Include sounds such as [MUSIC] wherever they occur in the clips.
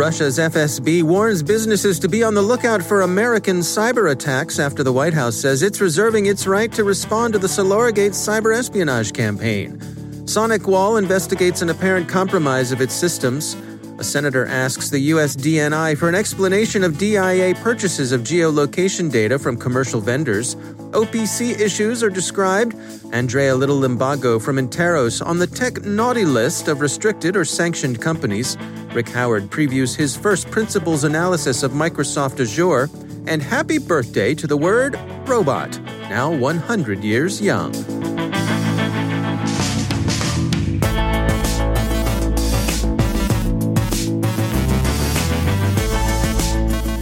Russia's FSB warns businesses to be on the lookout for American cyber attacks after the White House says it's reserving its right to respond to the Solorigate cyber espionage campaign. SonicWall investigates an apparent compromise of its systems. A senator asks the U.S. DNI for an explanation of DIA purchases of geolocation data from commercial vendors. OPC issues are described. Andrea Little Limbago from Interos on the tech naughty list of restricted or sanctioned companies. Rick Howard previews his first principles analysis of Microsoft Azure. And happy birthday to the word robot, now 100 years young.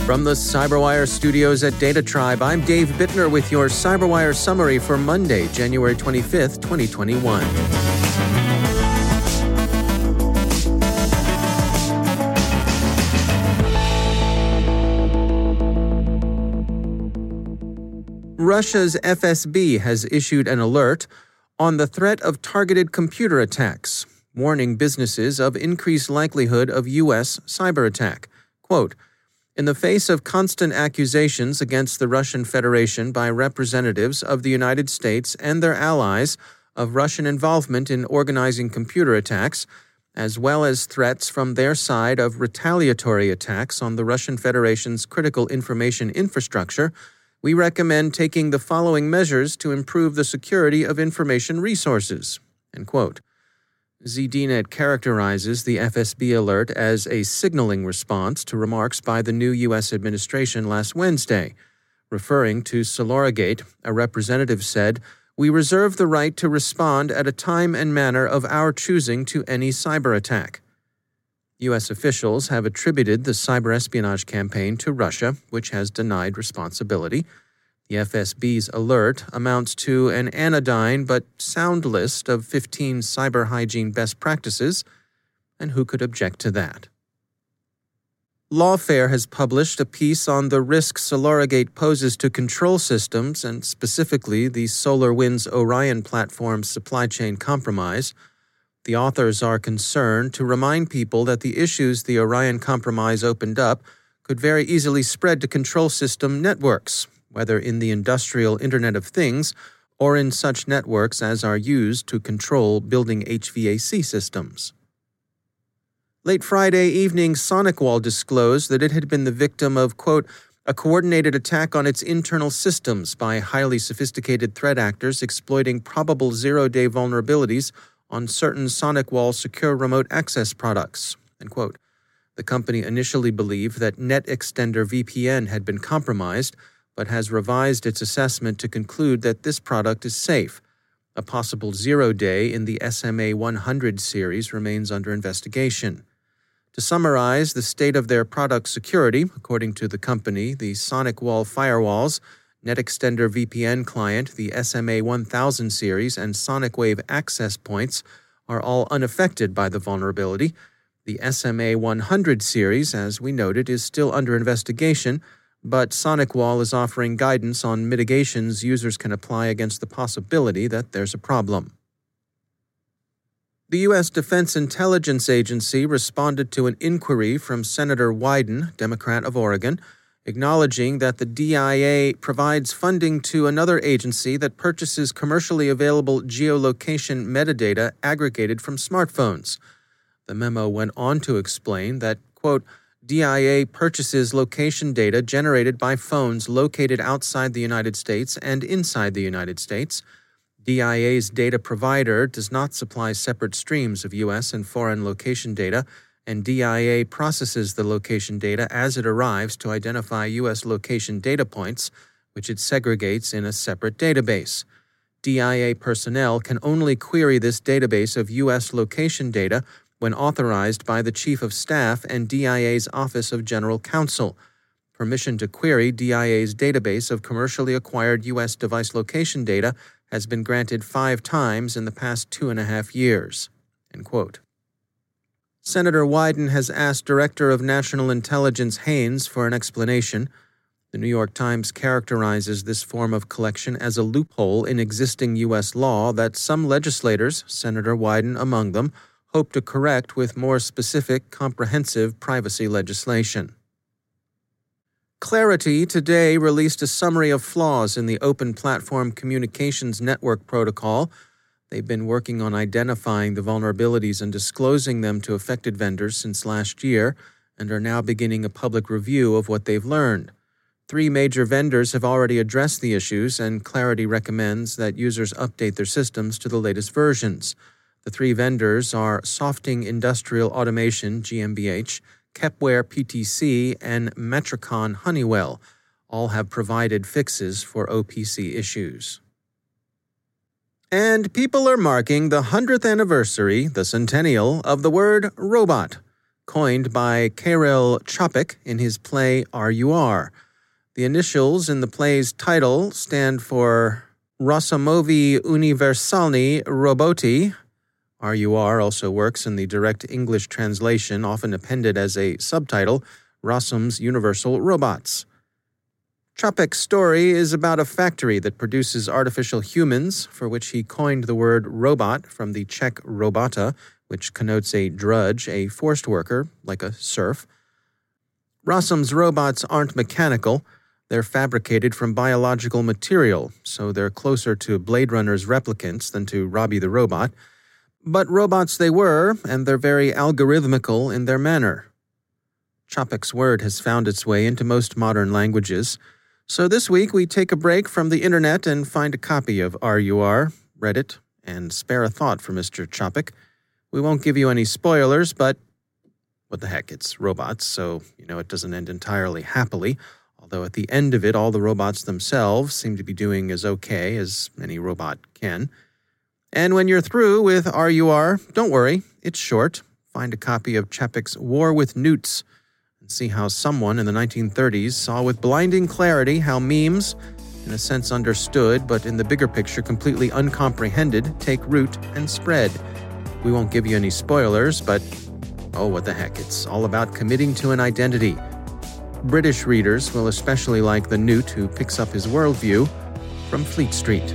From the Cyberwire studios at Data Tribe, I'm Dave Bittner with your Cyberwire summary for Monday, January 25th, 2021. Russia's FSB has issued an alert on the threat of targeted computer attacks, warning businesses of increased likelihood of U.S. cyber attack. Quote, in the face of constant accusations against the Russian Federation by representatives of the United States and their allies of Russian involvement in organizing computer attacks, as well as threats from their side of retaliatory attacks on the Russian Federation's critical information infrastructure, we recommend taking the following measures to improve the security of information resources. ZDNet characterizes the FSB alert as a signaling response to remarks by the new U.S. administration last Wednesday. Referring to Solorigate, a representative said, We reserve the right to respond at a time and manner of our choosing to any cyber attack. U.S. officials have attributed the cyber espionage campaign to Russia, which has denied responsibility. The FSB's alert amounts to an anodyne but sound list of 15 cyber hygiene best practices, and who could object to that? Lawfare has published a piece on the risk Solorigate poses to control systems and specifically the SolarWinds Orion platform's supply chain compromise. The authors are concerned to remind people that the issues the Orion compromise opened up could very easily spread to control system networks, whether in the industrial Internet of Things or in such networks as are used to control building HVAC systems. Late Friday evening, SonicWall disclosed that it had been the victim of, quote, a coordinated attack on its internal systems by highly sophisticated threat actors exploiting probable zero day vulnerabilities on certain SonicWall secure remote access products. The company initially believed that NetExtender VPN had been compromised, but has revised its assessment to conclude that this product is safe. A possible zero day in the SMA 100 series remains under investigation. To summarize the state of their product security, according to the company, the SonicWall firewalls, NetExtender VPN client, the SMA 1000 series, and SonicWave access points are all unaffected by the vulnerability. The SMA 100 series, as we noted, is still under investigation but SonicWall is offering guidance on mitigations users can apply against the possibility that there's a problem. The U.S. Defense Intelligence Agency responded to an inquiry from Senator Wyden, Democrat of Oregon, acknowledging that the DIA provides funding to another agency that purchases commercially available geolocation metadata aggregated from smartphones. The memo went on to explain that, quote, DIA purchases location data generated by phones located outside the United States and inside the United States DIA's data provider does not supply separate streams of U.S. and foreign location data, and DIA processes the location data as it arrives to identify U.S. location data points, which it segregates in a separate database. DIA personnel can only query this database of U.S. location data when authorized by the Chief of Staff and DIA's Office of General Counsel. Permission to query DIA's database of commercially acquired U.S. device location data has been granted five times in the past two and a half years. Senator Wyden has asked Director of National Intelligence Haines for an explanation. The New York Times characterizes this form of collection as a loophole in existing U.S. law that some legislators, Senator Wyden among them, hope to correct with more specific, comprehensive privacy legislation. Claroty today released a summary of flaws in the Open Platform Communications Network protocol. They've been working on identifying the vulnerabilities and disclosing them to affected vendors since last year and are now beginning a public review of what they've learned. Three major vendors have already addressed the issues, and Claroty recommends that users update their systems to the latest versions. The three vendors are Softing Industrial Automation, GmbH, Kepware PTC, and Matrikon Honeywell all have provided fixes for OPC issues. And people are marking the 100th anniversary, the centennial, of the word robot, coined by Karel Čapek in his play RUR. The initials in the play's title stand for Rossumovi Univerzální Roboti, RUR also works in the direct English translation, often appended as a subtitle, Rossum's Universal Robots. Čapek's story is about a factory that produces artificial humans, for which he coined the word robot from the Czech robota, which connotes a drudge, a forced worker, like a serf. Rossum's robots aren't mechanical. They're fabricated from biological material, so they're closer to Blade Runner's replicants than to Robbie the Robot. But robots they were, and they're very algorithmical in their manner. Čapek's word has found its way into most modern languages. So this week we take a break from the internet and find a copy of RUR, Reddit, and spare a thought for Mr. Čapek. We won't give you any spoilers, but what the heck, it's robots, so you know it doesn't end entirely happily. Although at the end of it, all the robots themselves seem to be doing as okay as any robot can. And when you're through with RUR, don't worry, it's short. Find a copy of Čapek's War with Newts see how someone in the 1930s saw with blinding clarity how memes, in a sense understood, but in the bigger picture completely uncomprehended, take root and spread. We won't give you any spoilers, but oh, what the heck, it's all about committing to an identity. British readers will especially like the newt who picks up his worldview from Fleet Street.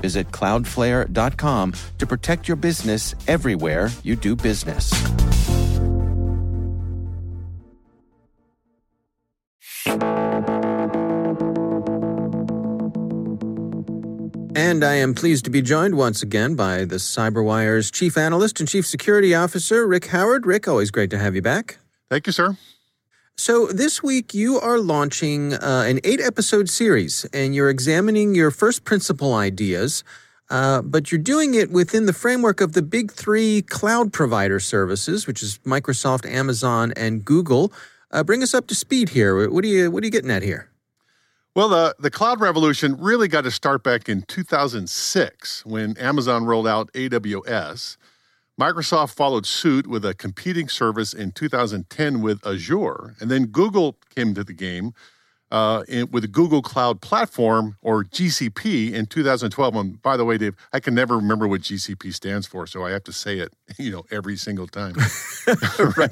Visit cloudflare.com to protect your business everywhere you do business. And I am pleased to be joined once again by the CyberWire's Chief Analyst and Chief Security Officer, Rick Howard. Rick, always great to have you back. Thank you, sir. So, this week you are launching uh, an eight episode series and you're examining your first principle ideas, uh, but you're doing it within the framework of the big three cloud provider services, which is Microsoft, Amazon, and Google. Uh, bring us up to speed here. What are you, what are you getting at here? Well, the, the cloud revolution really got to start back in 2006 when Amazon rolled out AWS. Microsoft followed suit with a competing service in 2010 with Azure. And then Google came to the game uh, in, with Google Cloud Platform, or GCP, in 2012. And by the way, Dave, I can never remember what GCP stands for, so I have to say it, [LAUGHS] you know, every single time. [LAUGHS] [LAUGHS] right.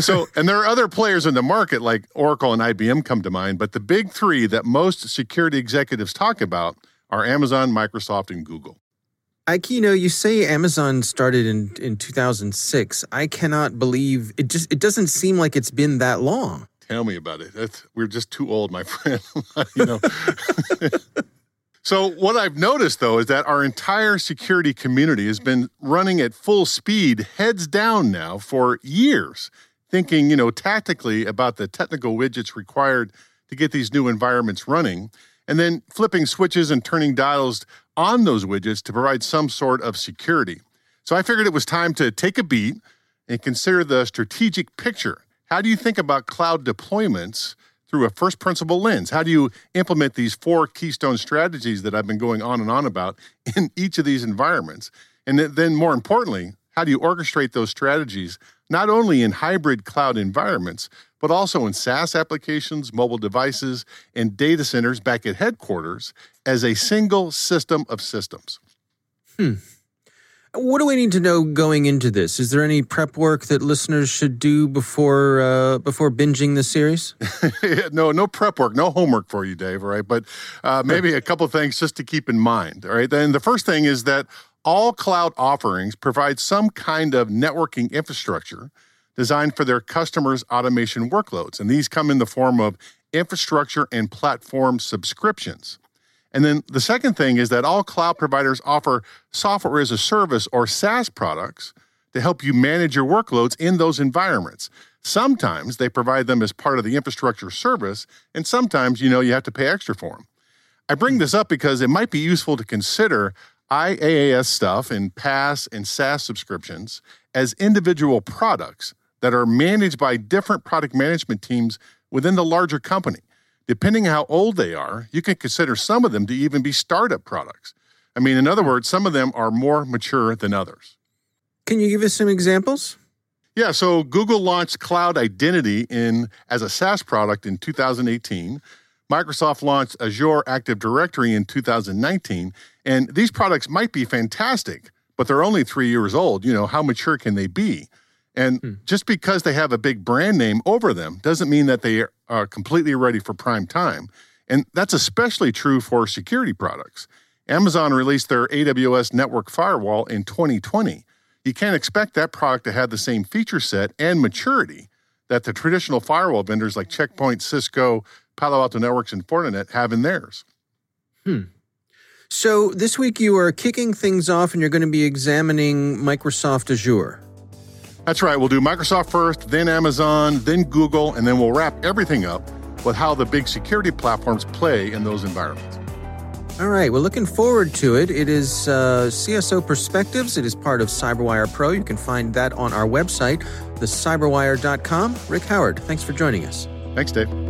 so, and there are other players in the market like Oracle and IBM come to mind, but the big three that most security executives talk about are Amazon, Microsoft, and Google. Ike, you know, you say Amazon started in, in 2006. I cannot believe it just it doesn't seem like it's been that long. Tell me about it. That's, we're just too old, my [LAUGHS] friend. [LAUGHS] you know. [LAUGHS] so what I've noticed though is that our entire security community has been running at full speed, heads down now for years thinking, you know, tactically about the technical widgets required to get these new environments running, and then flipping switches and turning dials on those widgets to provide some sort of security. So I figured it was time to take a beat and consider the strategic picture. How do you think about cloud deployments through a first principle lens? How do you implement these four keystone strategies that I've been going on and on about in each of these environments? And then, more importantly, how do you orchestrate those strategies not only in hybrid cloud environments, but also in SaaS applications, mobile devices, and data centers back at headquarters as a single system of systems. Hmm. What do we need to know going into this? Is there any prep work that listeners should do before uh, before binging the series? [LAUGHS] no, no prep work, no homework for you, Dave. All right, but uh, maybe [LAUGHS] a couple things just to keep in mind. All right, then the first thing is that all cloud offerings provide some kind of networking infrastructure designed for their customers' automation workloads. And these come in the form of infrastructure and platform subscriptions. And then the second thing is that all cloud providers offer software as a service or SaaS products to help you manage your workloads in those environments. Sometimes they provide them as part of the infrastructure service, and sometimes, you know, you have to pay extra for them. I bring this up because it might be useful to consider IaaS stuff and PaaS and SaaS subscriptions as individual products that are managed by different product management teams within the larger company. Depending how old they are, you can consider some of them to even be startup products. I mean, in other words, some of them are more mature than others. Can you give us some examples? Yeah, so Google launched Cloud Identity in as a SaaS product in 2018. Microsoft launched Azure Active Directory in 2019, and these products might be fantastic, but they're only three years old. You know, how mature can they be? And hmm. just because they have a big brand name over them doesn't mean that they are completely ready for prime time. And that's especially true for security products. Amazon released their AWS Network Firewall in 2020. You can't expect that product to have the same feature set and maturity that the traditional firewall vendors like Checkpoint, Cisco, Palo Alto Networks and Fortinet have in theirs. Hmm. So this week you are kicking things off and you're going to be examining Microsoft Azure. That's right. We'll do Microsoft first, then Amazon, then Google, and then we'll wrap everything up with how the big security platforms play in those environments. All right, we're looking forward to it. It is uh, CSO Perspectives. It is part of CyberWire Pro. You can find that on our website, thecyberwire.com. Rick Howard, thanks for joining us. Thanks, Dave.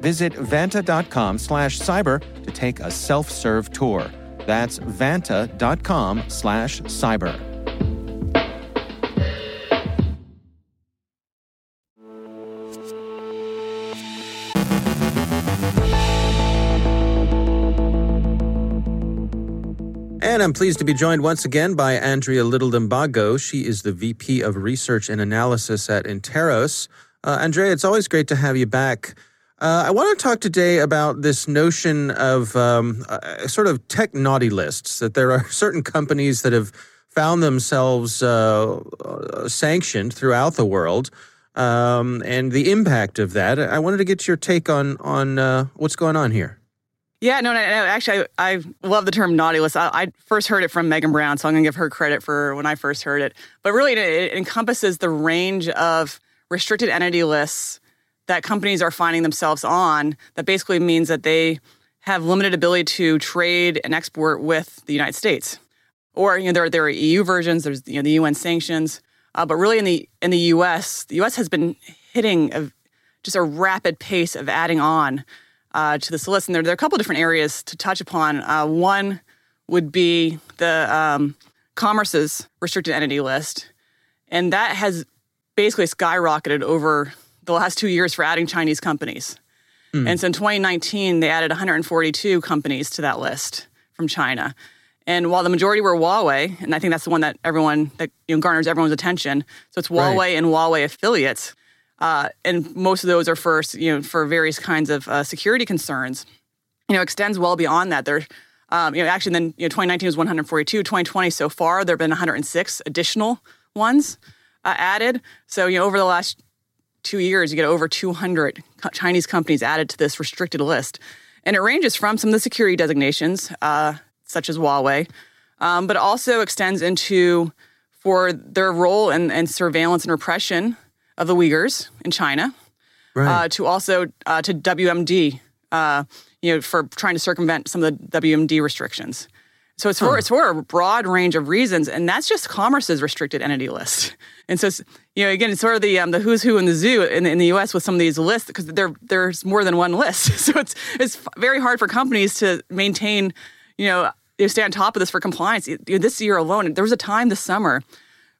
Visit vanta.com slash cyber to take a self-serve tour. That's vanta.com slash cyber. And I'm pleased to be joined once again by Andrea Little She is the VP of Research and Analysis at Interos. Uh, Andrea, it's always great to have you back. Uh, I want to talk today about this notion of um, uh, sort of tech naughty lists, that there are [LAUGHS] certain companies that have found themselves uh, uh, sanctioned throughout the world. Um, and the impact of that. I wanted to get your take on on uh, what's going on here. Yeah, no, no, no actually, I, I, love the term naughty list. I, I, first heard it from Megan Brown, so I'm going to give her credit for when I first heard it. But really, it, it encompasses the range of restricted entity lists that companies are finding themselves on. That basically means that they have limited ability to trade and export with the United States. Or you know, there, there are EU versions. There's you know, the UN sanctions. Uh, but really, in the in the U.S., the U.S. has been hitting a, just a rapid pace of adding on uh, to this list. And there, there, are a couple of different areas to touch upon. Uh, one would be the um, commerce's restricted entity list. And that has basically skyrocketed over the last two years for adding Chinese companies. Mm. And so in 2019, they added 142 companies to that list from China. And while the majority were Huawei, and I think that's the one that everyone that you know, garners everyone's attention, so it's Huawei right. and Huawei affiliates. Uh, and most of those are for you know for various kinds of uh, security concerns. You know, extends well beyond that. There, um, you know, actually, then you know, 2019 was 142. 2020 so far, there have been 106 additional ones uh, added. So you know, over the last two years, you get over 200 Chinese companies added to this restricted list, and it ranges from some of the security designations, uh, such as Huawei, um, but also extends into for their role in, in surveillance and repression of the Uyghurs in China, right. uh, to also uh, to WMD, uh, you know, for trying to circumvent some of the WMD restrictions. So it's for, huh. it's for a broad range of reasons, and that's just commerce's restricted entity list. [LAUGHS] And so, you know, again, it's sort of the um, the who's who in the zoo in, in the U.S. with some of these lists because there there's more than one list. [LAUGHS] So it's it's very hard for companies to maintain, you know, stay on top of this for compliance. This year alone, there was a time this summer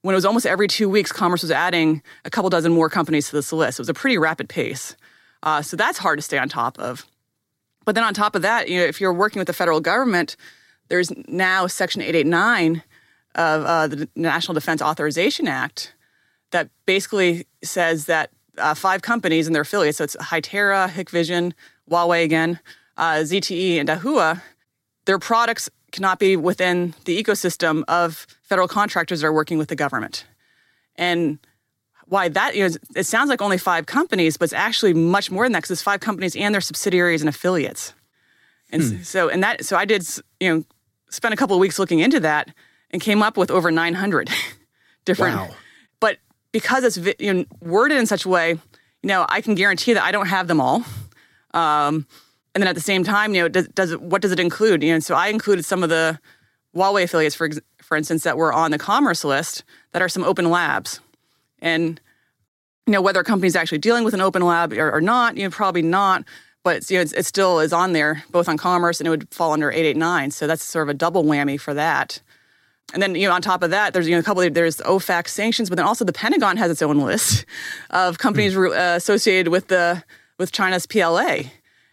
when it was almost every two weeks, Commerce was adding a couple dozen more companies to this list. It was a pretty rapid pace. Uh, so that's hard to stay on top of. But then on top of that, you know, if you're working with the federal government, there's now Section 889 of uh, the National Defense Authorization Act that basically says that uh, five companies and their affiliates, so it's Hytera, Hikvision, Huawei again, uh, ZTE, and Dahua, their products cannot be within the ecosystem of federal contractors that are working with the government. And why that you know, it sounds like only five companies, but it's actually much more than that because it's five companies and their subsidiaries and affiliates. And hmm. so, and that, so I did, you know, spent a couple of weeks looking into that and came up with over 900 [LAUGHS] different. Wow. But because it's you know, worded in such a way, you know, I can guarantee that I don't have them all. Um, and then at the same time, you know, does, does it, what does it include? You know, so I included some of the Huawei affiliates, for for instance, that were on the commerce list that are some open labs, and you know whether a company's actually dealing with an open lab or, or not, you know, probably not. But you know, it still is on there, both on commerce and it would fall under 889. So that's sort of a double whammy for that. And then, you know, on top of that, there's you know a couple of there's OFAC sanctions, but then also the Pentagon has its own list [LAUGHS] of companies mm. uh, associated with the with China's PLA.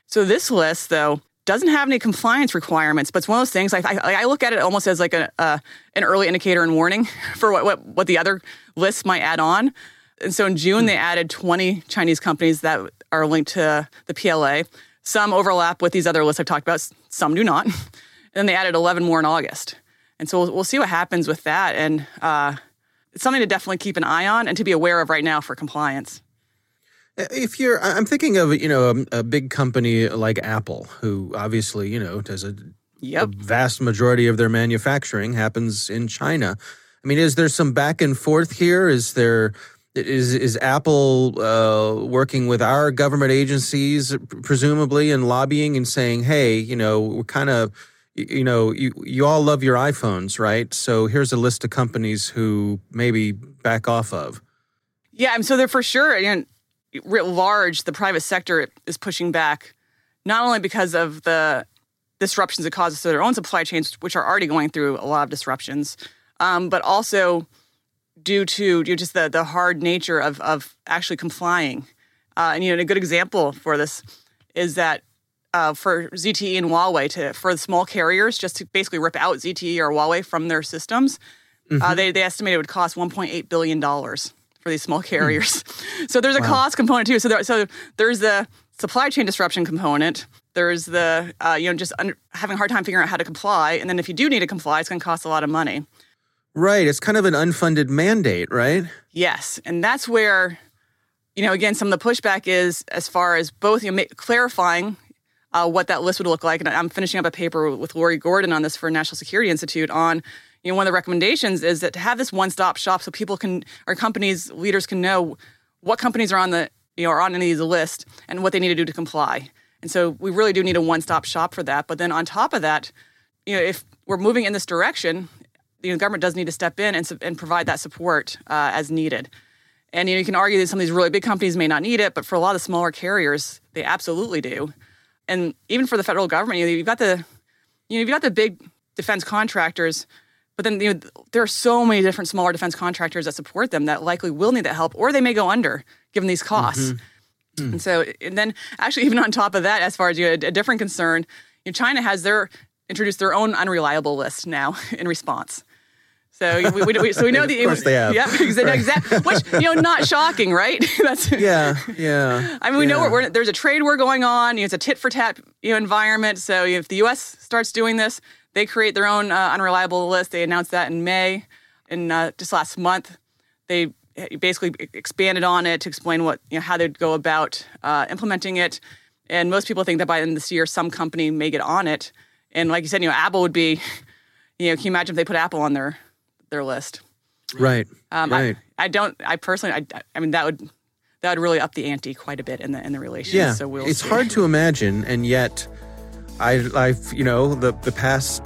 So this list, though, doesn't have any compliance requirements, but it's one of those things. I, I, I look at it almost as like a, uh, an early indicator and warning [LAUGHS] for what, what, what the other lists might add on. And so in June, they added 20 Chinese companies that are linked to the PLA. Some overlap with these other lists I've talked about, some do not. and [LAUGHS] then they added 11 more in August. And so we'll, we'll see what happens with that. And uh, it's something to definitely keep an eye on and to be aware of right now for compliance. If you're, I'm thinking of you know a, a big company like Apple, who obviously you know does a, Yep. the vast majority of their manufacturing happens in China. I mean, is there some back and forth here? Is there is is Apple uh, working with our government agencies, presumably, and lobbying and saying, hey, you know, we're kind of you know, you, you all love your iPhones, right? So here's a list of companies who maybe back off of. Yeah, and so they're for sure. And writ large, the private sector is pushing back, not only because of the disruptions it causes to their own supply chains, which are already going through a lot of disruptions, um, but also due to you know, just the the hard nature of of actually complying. Uh, and you know, a good example for this is that uh, for ZTE and Huawei to for the small carriers just to basically rip out ZTE or Huawei from their systems, uh, they they estimated it would cost 1.8 billion dollars for these small carriers. [LAUGHS] so there's a cost component too. So there, so there's the supply chain disruption component. There's the uh, you know just under, having a hard time figuring out how to comply, and then if you do need to comply, it's going to cost a lot of money. Right. It's kind of an unfunded mandate, right? Yes, and that's where, you know, again, some of the pushback is as far as both you know, clarifying uh, what that list would look like. And I'm finishing up a paper with Lori Gordon on this for National Security Institute on, you know, one of the recommendations is that to have this one-stop shop so people can, or companies, leaders can know what companies are on the, you know, are on any of the list and what they need to do to comply. And so we really do need a one-stop shop for that. But then on top of that, you know, if we're moving in this direction, the government does need to step in and, and provide that support uh, as needed. And you, know, you can argue that some of these really big companies may not need it, but for a lot of the smaller carriers, they absolutely do. And even for the federal government, you know, you've got the, you know, you've got the big defense contractors, but then you know, there are so many different smaller defense contractors that support them that likely will need that help, or they may go under given these costs. And so, and then actually, even on top of that, as far as you know, a, a different concern, you know, China has their introduced their own unreliable list now [LAUGHS] in response. So we, we, we so we know the Of course they have. Yep, [LAUGHS] exactly. Exact, which you know, not shocking, right? [LAUGHS] That's Yeah. Yeah. [LAUGHS] I mean, we know we're, we're, there's a trade war going on. You know, it's a tit for tat you know, environment. So if the U.S. starts doing this, they create their own uh, unreliable list. They announced that in May, and uh, just last month, they basically expanded on it to explain what you know how they'd go about uh, implementing it. And most people think that by the end of this year, some company may get on it. And like you said, you know, Apple would be, you know, can you imagine if they put Apple on their their list? Right. Um, right. I, I don't. I personally, I, I mean, that would that would really up the ante quite a bit in the in the relations. yeah. So we'll. it's see. hard to imagine, and yet, I, I've you know the the past.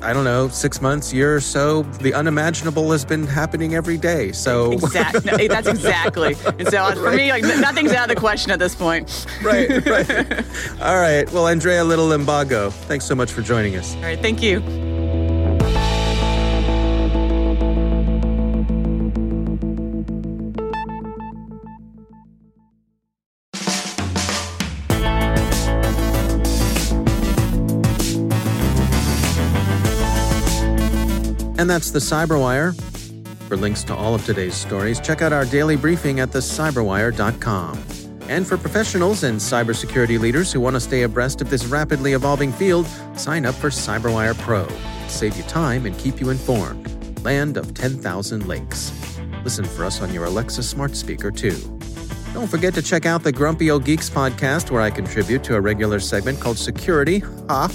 I don't know, six months, year or so, the unimaginable has been happening every day. So, Exactly. That's exactly. And so uh, for me, like nothing's out of the question at this point. [LAUGHS] right, right. All right. Well, Andrea Little Limbago, thanks so much for joining us. All right. Thank you. And that's the Cyberwire. For links to all of today's stories, check out our daily briefing at thecyberwire.com. And for professionals and cybersecurity leaders who want to stay abreast of this rapidly evolving field, sign up for Cyberwire Pro. Save you time and keep you informed. Land of 10,000 lakes. Listen for us on your Alexa smart speaker, too. Don't forget to check out the Grumpy Old Geeks podcast, where I contribute to a regular segment called Security. Ha!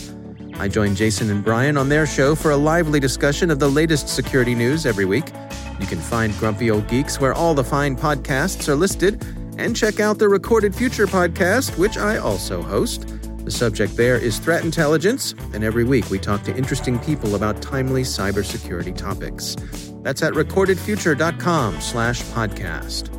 I join Jason and Brian on their show for a lively discussion of the latest security news every week. You can find Grumpy Old Geeks where all the fine podcasts are listed, and check out the Recorded Future podcast, which I also host. The subject there is threat intelligence, and every week we talk to interesting people about timely cybersecurity topics. That's at recordedfuture.com slash podcast.